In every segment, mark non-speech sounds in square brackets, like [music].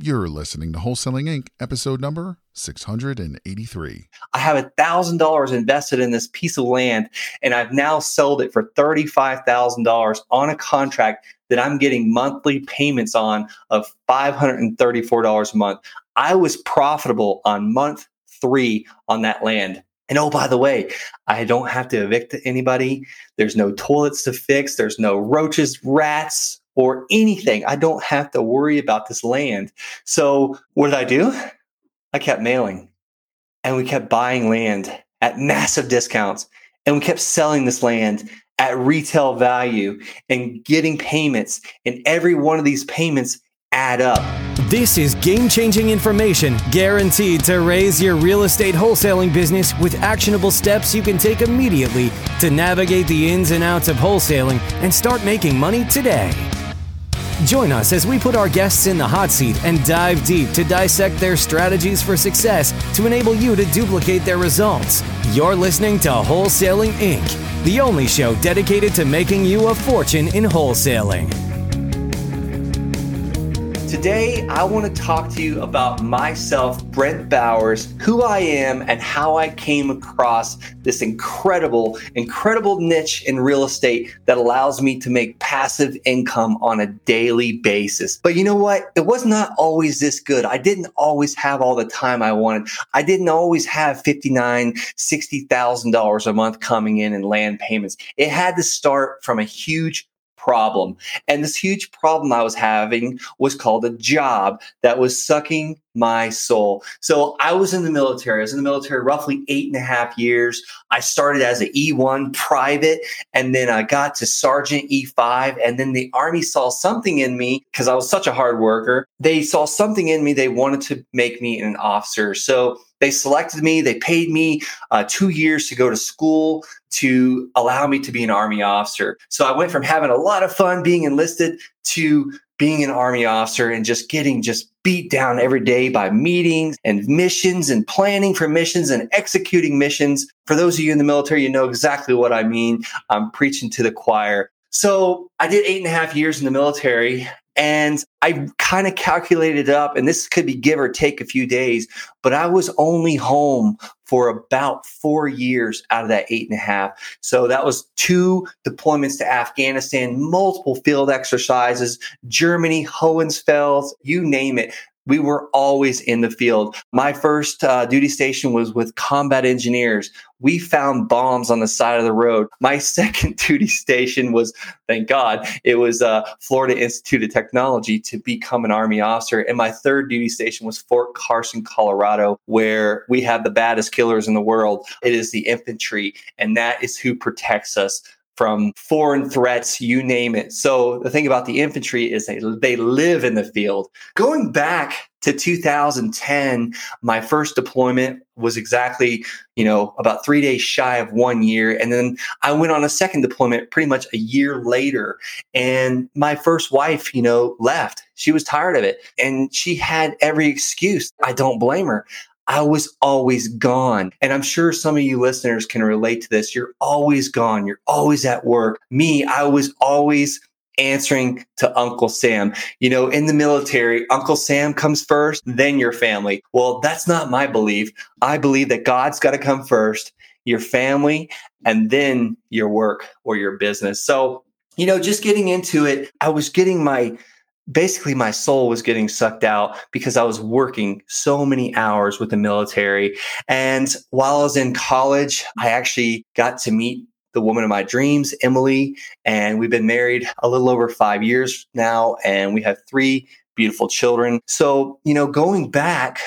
You're listening to Wholesaling Inc., episode number 683. I have a thousand dollars invested in this piece of land, and I've now sold it for $35,000 on a contract that I'm getting monthly payments on of $534 a month. I was profitable on month three on that land. And oh, by the way, I don't have to evict anybody. There's no toilets to fix. There's no roaches, rats, or anything. I don't have to worry about this land. So what did I do? I kept mailing and we kept buying land at massive discounts and we kept selling this land at retail value and getting payments. And every one of these payments add up. This is game changing information guaranteed to raise your real estate wholesaling business with actionable steps you can take immediately to navigate the ins and outs of wholesaling and start making money today. Join us as we put our guests in the hot seat and dive deep to dissect their strategies for success to enable you to duplicate their results. You're listening to Wholesaling Inc., the only show dedicated to making you a fortune in wholesaling. Today, I want to talk to you about myself, Brent Bowers, who I am, and how I came across this incredible, incredible niche in real estate that allows me to make passive income on a daily basis. But you know what? It was not always this good. I didn't always have all the time I wanted. I didn't always have $59,000, $60,000 a month coming in in land payments. It had to start from a huge problem. And this huge problem I was having was called a job that was sucking my soul. So I was in the military. I was in the military roughly eight and a half years. I started as an E1 private, and then I got to sergeant E5. And then the Army saw something in me because I was such a hard worker. They saw something in me. They wanted to make me an officer. So they selected me. They paid me uh, two years to go to school to allow me to be an Army officer. So I went from having a lot of fun being enlisted to being an Army officer and just getting just beat down every day by meetings and missions and planning for missions and executing missions. For those of you in the military, you know exactly what I mean. I'm preaching to the choir. So I did eight and a half years in the military and I kind of calculated up, and this could be give or take a few days, but I was only home for about four years out of that eight and a half. So that was two deployments to Afghanistan, multiple field exercises, Germany, Hohenfels, you name it we were always in the field. My first uh, duty station was with combat engineers. We found bombs on the side of the road. My [laughs] second duty station was, thank God, it was uh, Florida Institute of Technology to become an Army officer. And my third duty station was Fort Carson, Colorado, where we have the baddest killers in the world. It is the infantry, and that is who protects us from foreign threats, you name it. So the thing about the infantry is they, they live in the field. Going back to 2010, my first deployment was exactly, you know, about three days shy of one year. And then I went on a second deployment pretty much a year later. And my first wife, you know, left. She was tired of it and she had every excuse. I don't blame her. I was always gone. And I'm sure some of you listeners can relate to this. You're always gone. You're always at work. Me, I was always answering to Uncle Sam. You know, in the military, Uncle Sam comes first, then your family. Well, that's not my belief. I believe that God's got to come first, your family, and then your work or your business. So, you know, just getting into it, I was getting my basically my soul was getting sucked out because I was working so many hours with the military. And while I was in college, I actually got to meet the woman of my dreams, Emily, and we've been married a little over five years now, and we have three beautiful children. So, you know, going back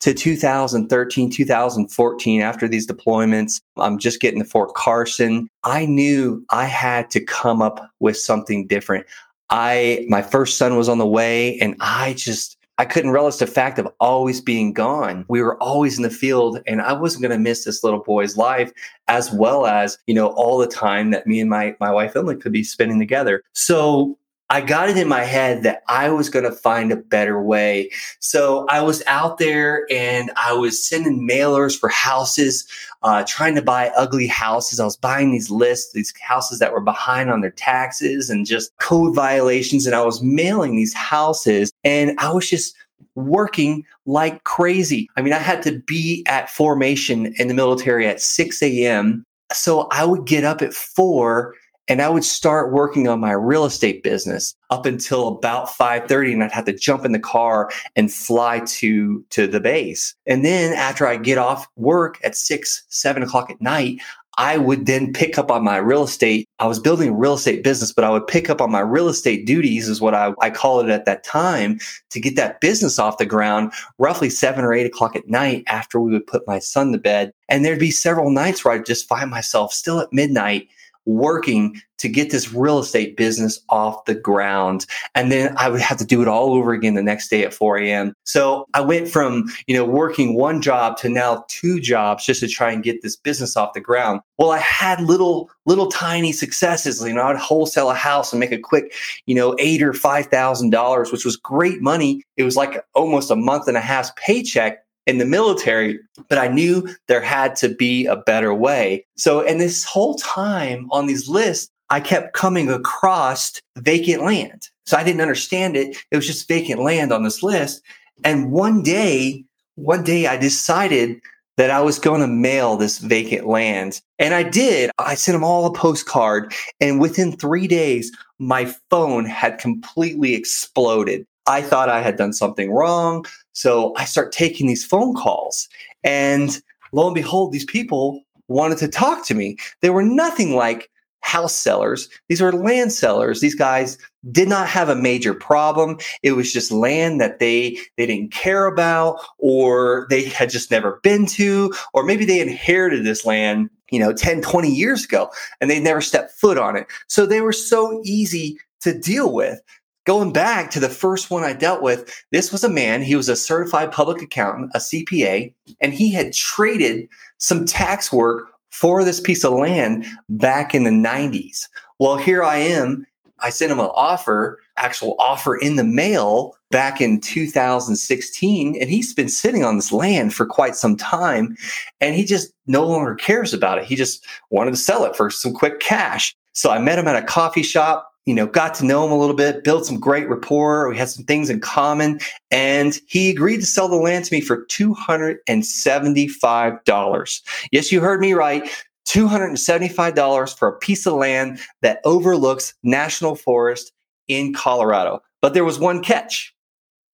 to 2013, 2014, after these deployments, I'm just getting to Fort Carson. I knew I had to come up with something different. I my first son was on the way and I just I couldn't relish the fact of always being gone. We were always in the field and I wasn't going to miss this little boy's life as well as, you know, all the time that me and my my wife Emily could be spending together. So I got it in my head that I was going to find a better way. So I was out there and I was sending mailers for houses, uh, trying to buy ugly houses. I was buying these lists, these houses that were behind on their taxes and just code violations. And I was mailing these houses and I was just working like crazy. I mean, I had to be at formation in the military at 6 a.m. So I would get up at four and I would start working on my real estate business up until about 5:30 and I'd have to jump in the car and fly to to the base. And then after I get off work at six, seven o'clock at night, I would then pick up on my real estate. I was building a real estate business, but I would pick up on my real estate duties, is what I, I call it at that time, to get that business off the ground roughly seven or eight o'clock at night after we would put my son to bed. And there'd be several nights where I'd just find myself still at midnight working to get this real estate business off the ground. And then I would have to do it all over again the next day at 4 a.m. So I went from, you know, working one job to now two jobs just to try and get this business off the ground. Well, I had little, little tiny successes. You know, I'd wholesale a house and make a quick, you know, eight or five thousand dollars, which was great money. It was like almost a month and a half paycheck in the military, but I knew there had to be a better way. So, and this whole time on these lists, I kept coming across vacant land. So I didn't understand it. It was just vacant land on this list. And one day, one day I decided that I was going to mail this vacant land. And I did. I sent them all a postcard. And within three days, my phone had completely exploded. I thought I had done something wrong. So I start taking these phone calls. And lo and behold, these people wanted to talk to me. They were nothing like house sellers. These were land sellers. These guys did not have a major problem. It was just land that they they didn't care about or they had just never been to or maybe they inherited this land, you know, 10, 20 years ago and they never stepped foot on it. So they were so easy to deal with. Going back to the first one I dealt with, this was a man, he was a certified public accountant, a CPA, and he had traded some tax work for this piece of land back in the 90s. Well, here I am. I sent him an offer, actual offer in the mail back in 2016. And he's been sitting on this land for quite some time. And he just no longer cares about it. He just wanted to sell it for some quick cash. So I met him at a coffee shop you know, got to know him a little bit, built some great rapport. We had some things in common. And he agreed to sell the land to me for $275. Yes, you heard me right. $275 for a piece of land that overlooks National Forest in Colorado. But there was one catch.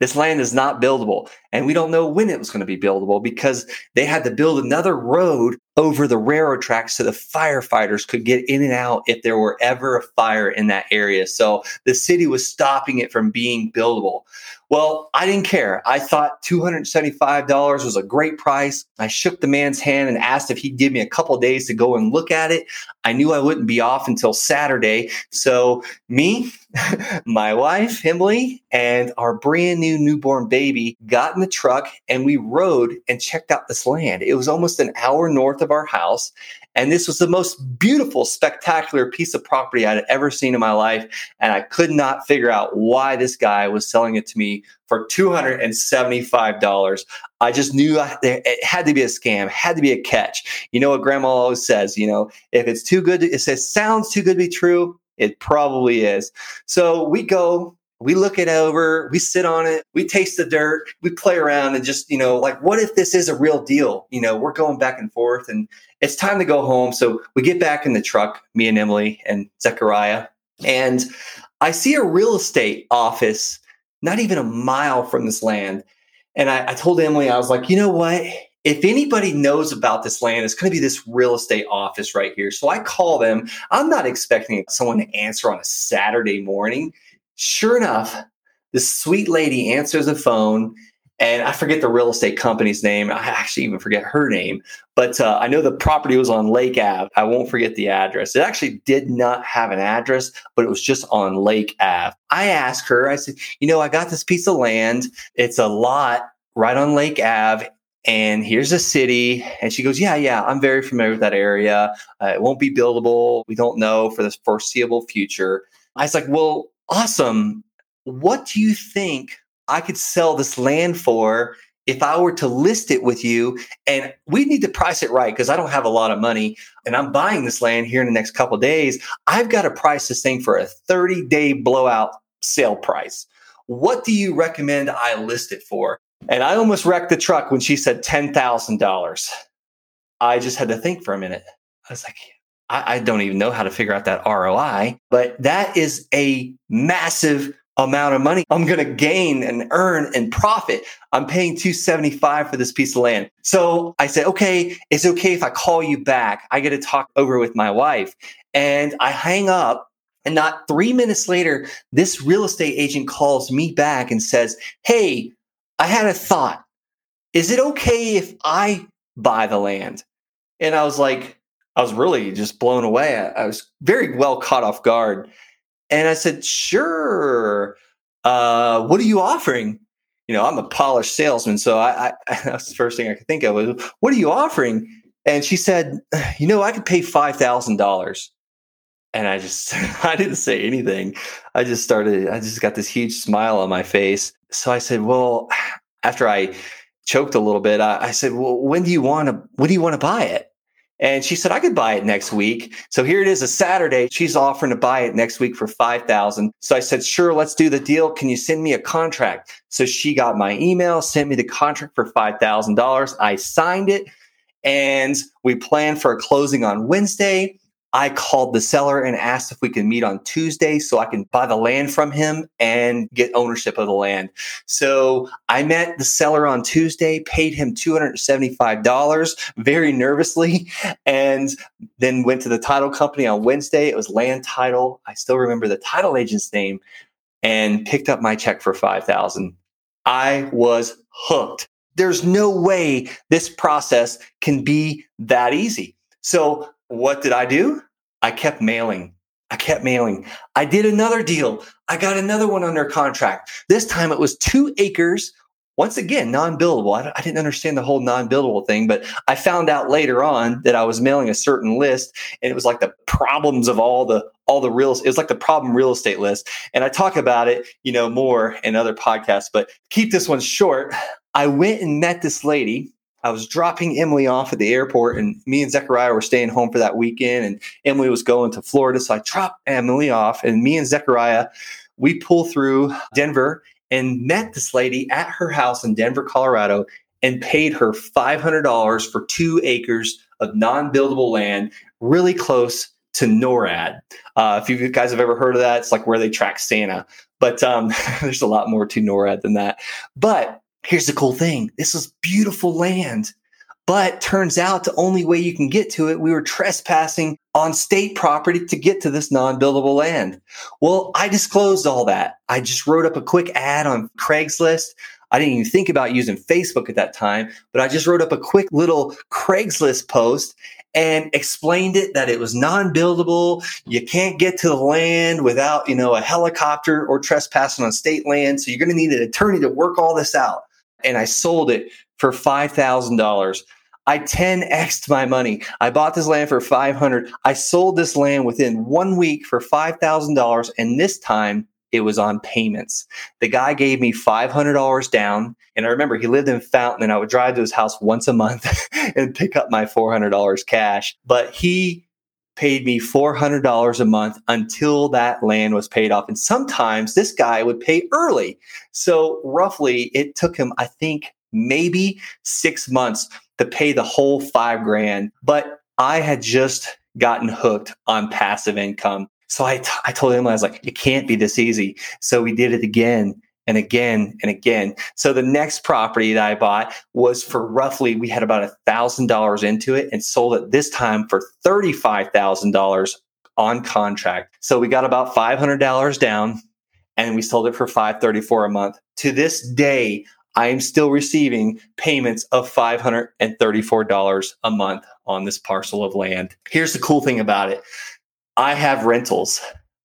This land is not buildable. And we don't know when it was going to be buildable because they had to build another road over the railroad tracks so the firefighters could get in and out if there were ever a fire in that area. So the city was stopping it from being buildable. Well, I didn't care. I thought $275 was a great price. I shook the man's hand and asked if he'd give me a couple days to go and look at it. I knew I wouldn't be off until Saturday. So, me, [laughs] my wife, Emily, and our brand new newborn baby got in the truck and we rode and checked out this land. It was almost an hour north of our house. And this was the most beautiful, spectacular piece of property I'd ever seen in my life. And I could not figure out why this guy was selling it to me for $275. I just knew it had to be a scam, had to be a catch. You know what grandma always says, you know, if it's too good, to, it says sounds too good to be true. It probably is. So we go we look it over, we sit on it, we taste the dirt, we play around and just, you know, like, what if this is a real deal? You know, we're going back and forth and it's time to go home. So we get back in the truck, me and Emily and Zechariah, and I see a real estate office not even a mile from this land. And I, I told Emily, I was like, you know what? If anybody knows about this land, it's going to be this real estate office right here. So I call them. I'm not expecting someone to answer on a Saturday morning. Sure enough, this sweet lady answers the phone and I forget the real estate company's name. I actually even forget her name, but uh, I know the property was on Lake Ave. I won't forget the address. It actually did not have an address, but it was just on Lake Ave. I asked her, I said, you know, I got this piece of land. It's a lot right on Lake Ave. And here's a city. And she goes, Yeah, yeah, I'm very familiar with that area. Uh, it won't be buildable. We don't know for the foreseeable future. I was like, Well, awesome. What do you think I could sell this land for if I were to list it with you? And we need to price it right because I don't have a lot of money and I'm buying this land here in the next couple days. I've got to price this thing for a 30 day blowout sale price. What do you recommend I list it for? And I almost wrecked the truck when she said $10,000. I just had to think for a minute. I was like, I, I, don't even know how to figure out that ROI, but that is a massive amount of money I'm going to gain and earn and profit. I'm paying 275 for this piece of land. So I said, okay, it's okay if I call you back. I get to talk over with my wife and I hang up and not three minutes later, this real estate agent calls me back and says, Hey, I had a thought. Is it okay if I buy the land? And I was like, I was really just blown away. I, I was very well caught off guard. And I said, Sure. Uh, what are you offering? You know, I'm a polished salesman. So I, I [laughs] that's the first thing I could think of was, What are you offering? And she said, You know, I could pay $5,000. And I just, [laughs] I didn't say anything. I just started, I just got this huge smile on my face. So I said, Well, after I choked a little bit, I, I said, Well, when do you want to, when do you want to buy it? And she said, I could buy it next week. So here it is, a Saturday. She's offering to buy it next week for 5000 So I said, sure, let's do the deal. Can you send me a contract? So she got my email, sent me the contract for $5,000. I signed it and we planned for a closing on Wednesday. I called the seller and asked if we could meet on Tuesday so I can buy the land from him and get ownership of the land. So I met the seller on Tuesday, paid him $275 very nervously, and then went to the title company on Wednesday. It was land title. I still remember the title agent's name and picked up my check for 5000 I was hooked. There's no way this process can be that easy. So what did I do? I kept mailing. I kept mailing. I did another deal. I got another one under contract. This time it was two acres. Once again, non buildable. I, I, didn't understand the whole non buildable thing, but I found out later on that I was mailing a certain list and it was like the problems of all the, all the real, it was like the problem real estate list. And I talk about it, you know, more in other podcasts, but keep this one short. I went and met this lady I was dropping Emily off at the airport, and me and Zechariah were staying home for that weekend. And Emily was going to Florida, so I dropped Emily off, and me and Zechariah we pull through Denver and met this lady at her house in Denver, Colorado, and paid her five hundred dollars for two acres of non-buildable land, really close to NORAD. Uh, if you guys have ever heard of that, it's like where they track Santa. But um, [laughs] there's a lot more to NORAD than that. But here's the cool thing. This is beautiful land. But turns out the only way you can get to it we were trespassing on state property to get to this non-buildable land. Well i disclosed all that. I just wrote up a quick ad on craigslist. I didn't even think about using Facebook at that time, but I just wrote up a quick little Craigslist post and explained it that it was non-buildable. You can't get to the land without, you know, a helicopter or trespassing on state land. So you're going to need an attorney to work all this out and I sold it for $5,000. I 10xed my money. I bought this land for 500. I sold this land within 1 week for $5,000 and this time it was on payments. The guy gave me $500 down and I remember he lived in Fountain and I would drive to his house once a month [laughs] and pick up my $400 cash. But he paid me $400 a month until that land was paid off. And sometimes this guy would pay early. So roughly it took him, I think, maybe six months to pay the whole five grand. But I had just gotten hooked on passive income. So I, t- I told him, I was like, it can't be this easy. So we did it again and again and again. So the next property that I bought was for roughly, we had about a thousand dollars into it and sold it this time for $35,000 on contract. So we got about $500 down and we sold it for 534 a month. To this day, I am still receiving payments of $534 a month on this parcel of land. Here's the cool thing about it. I have rentals.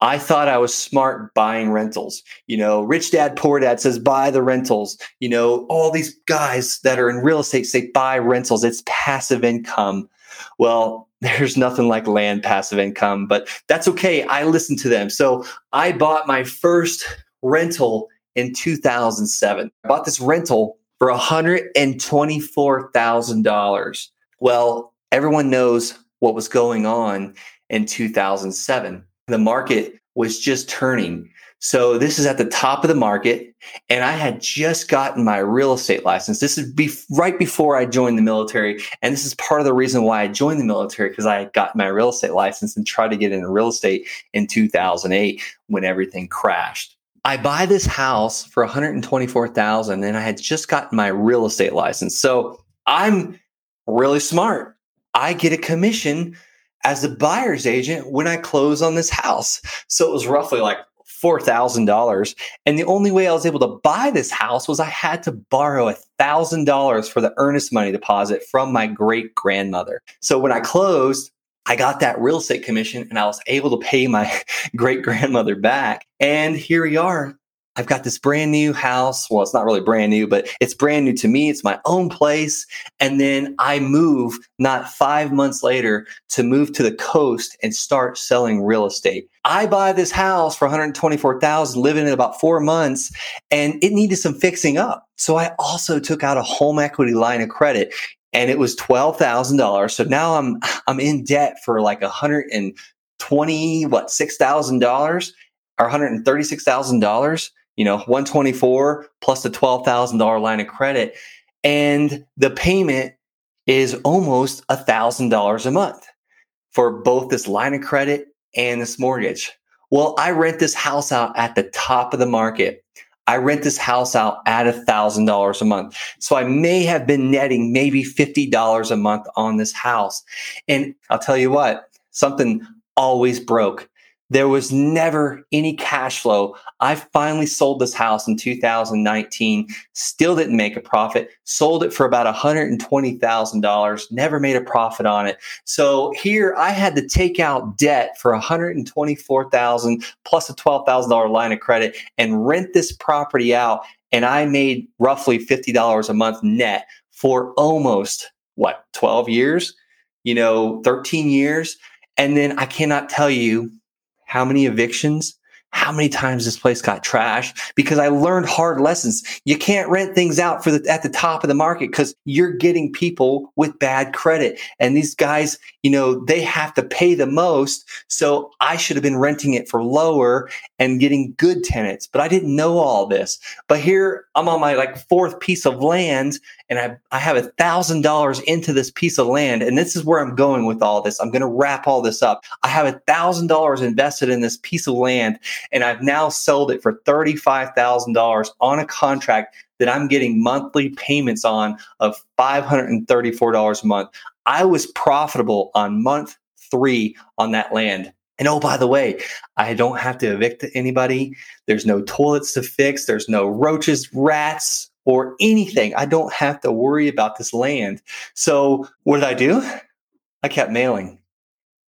I thought I was smart buying rentals. You know, rich dad, poor dad says buy the rentals. You know, all these guys that are in real estate say buy rentals. It's passive income. Well, [laughs] there's nothing like land passive income, but that's okay. I listened to them. So I bought my first rental in 2007. I bought this rental for $124,000. Well, everyone knows what was going on in 2007 the market was just turning. So this is at the top of the market. And I had just gotten my real estate license. This is be- right before I joined the military. And this is part of the reason why I joined the military because I got my real estate license and tried to get into real estate in 2008 when everything crashed. I buy this house for 124,000 and I had just gotten my real estate license. So I'm really smart. I get a commission as a buyer's agent when I close on this house. So it was roughly like $4,000. And the only way I was able to buy this house was I had to borrow $1,000 for the earnest money deposit from my great grandmother. So when I closed, I got that real estate commission and I was able to pay my [laughs] great grandmother back. And here we are. I've got this brand new house. Well, it's not really brand new, but it's brand new to me. It's my own place. And then I move not five months later to move to the coast and start selling real estate. I buy this house for 124,000, living in it about four months, and it needed some fixing up. So I also took out a home equity line of credit and it was $12,000. So now I'm, I'm in debt for like 120, what, $6,000 or $136,000 you know, one twenty four plus the twelve thousand dollar line of credit, and the payment is almost a thousand dollars a month for both this line of credit and this mortgage. Well, I rent this house out at the top of the market I rent this house out at a thousand dollars a month. So I may have been netting maybe $50 a month on this house. And I'll tell you what, something always broke. There was never any cash flow. I finally sold this house in 2019, still didn't make a profit, sold it for about $120,000, never made a profit on it. So here I had to take out debt for $124,000 plus a $12,000 line of credit and rent this property out and I made roughly $50 a month net for almost what, 12 years? You know, 13 years. And then I cannot tell you how many evictions, how many times this place got trashed because I learned hard lessons. You can't rent things out for the, at the top of the market because you're getting people with bad credit. And these guys, you know, they have to pay the most. So I should have been renting it for lower and getting good tenants, but I didn't know all this. But here I'm on my like fourth piece of land and I, I have a thousand dollars into this piece of land. And this is where I'm going with all this. I'm going to wrap all this up. I have a thousand dollars invested in this piece of land and I've now sold it for $35,000 on a contract that I'm getting monthly payments on of $534 a month. I was profitable on month three on that land. And oh, by the way, I don't have to evict anybody. There's no toilets to fix. There's no roaches, rats, or anything. I don't have to worry about this land. So what did I do? I kept mailing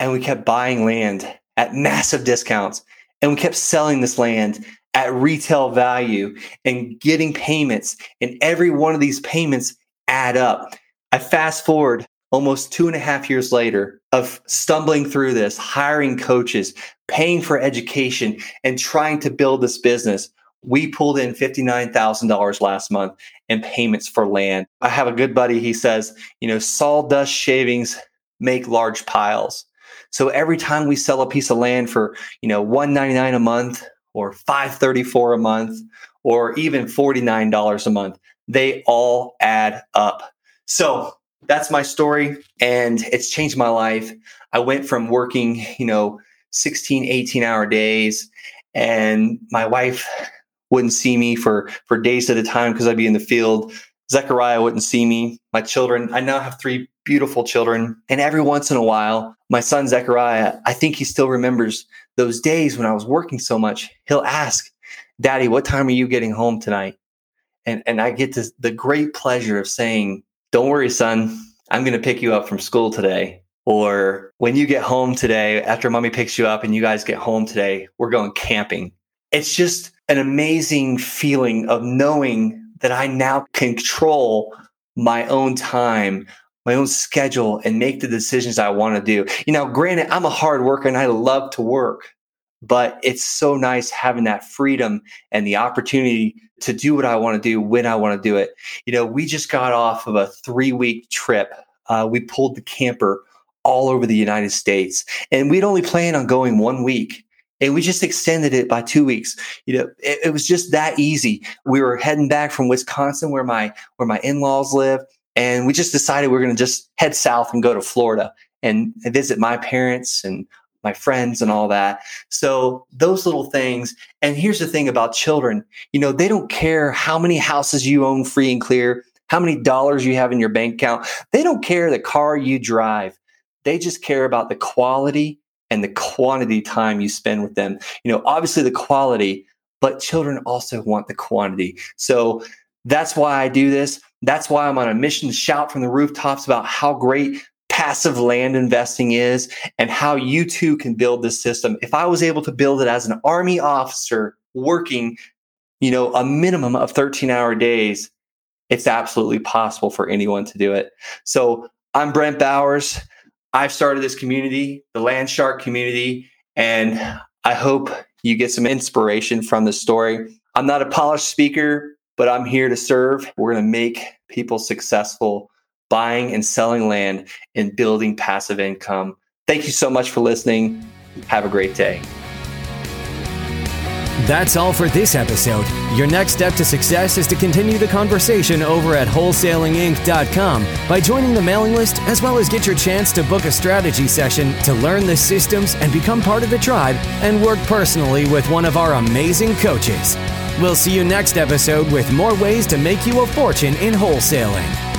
and we kept buying land at massive discounts and we kept selling this land at retail value and getting payments. And every one of these payments add up. I fast forward almost two and a half years later of stumbling through this, hiring coaches, paying for education, and trying to build this business we pulled in $59,000 last month in payments for land. I have a good buddy. He says, you know, sawdust shavings make large piles. So every time we sell a piece of land for, you know, 199 a month or 534 a month or even $49 a month, they all add up. So that's my story and it's changed my life. I went from working, you know, 16, 18 hour days and my wife wouldn't see me for for days at a time because I'd be in the field. Zechariah wouldn't see me. My children, I now have three beautiful children. And every once in a while, my son Zechariah, I think he still remembers those days when I was working so much. He'll ask, Daddy, what time are you getting home tonight? And and I get this, the great pleasure of saying, Don't worry, son, I'm gonna pick you up from school today. Or when you get home today, after mommy picks you up and you guys get home today, we're going camping. It's just an amazing feeling of knowing that I now control my own time, my own schedule, and make the decisions I want to do. You know, granted, I'm a hard worker and I love to work, but it's so nice having that freedom and the opportunity to do what I want to do when I want to do it. You know, we just got off of a three week trip. Uh, we pulled the camper all over the United States, and we'd only planned on going one week. and we just extended it by two weeks. You know, it, it was just that easy. We were heading back from Wisconsin, where my where my in laws live, and we just decided we are going to just head south and go to Florida and visit my parents and my friends and all that. So those little things. And here's the thing about children, you know, they don't care how many houses you own free and clear, how many dollars you have in your bank account. They don't care the car you drive. They just care about the quality and the quantity time you spend with them. You know, obviously the quality, but children also want the quantity. So that's why I do this. That's why I'm on a mission to shout from the rooftops about how great passive land investing is and how you too can build this system. If I was able to build it as an army officer working, you know, a minimum of 13 hour days, it's absolutely possible for anyone to do it. So I'm Brent Bowers. I've started this community, the Land Shark community, and I hope you get some inspiration from this story. I'm not a polished speaker, but I'm here to serve. We're going to make people successful buying and selling land and building passive income. Thank you so much for listening. Have a great day. That's all for this episode. Your next step to success is to continue the conversation over at wholesalinginc.com by joining the mailing list, as well as get your chance to book a strategy session to learn the systems and become part of the tribe and work personally with one of our amazing coaches. We'll see you next episode with more ways to make you a fortune in wholesaling.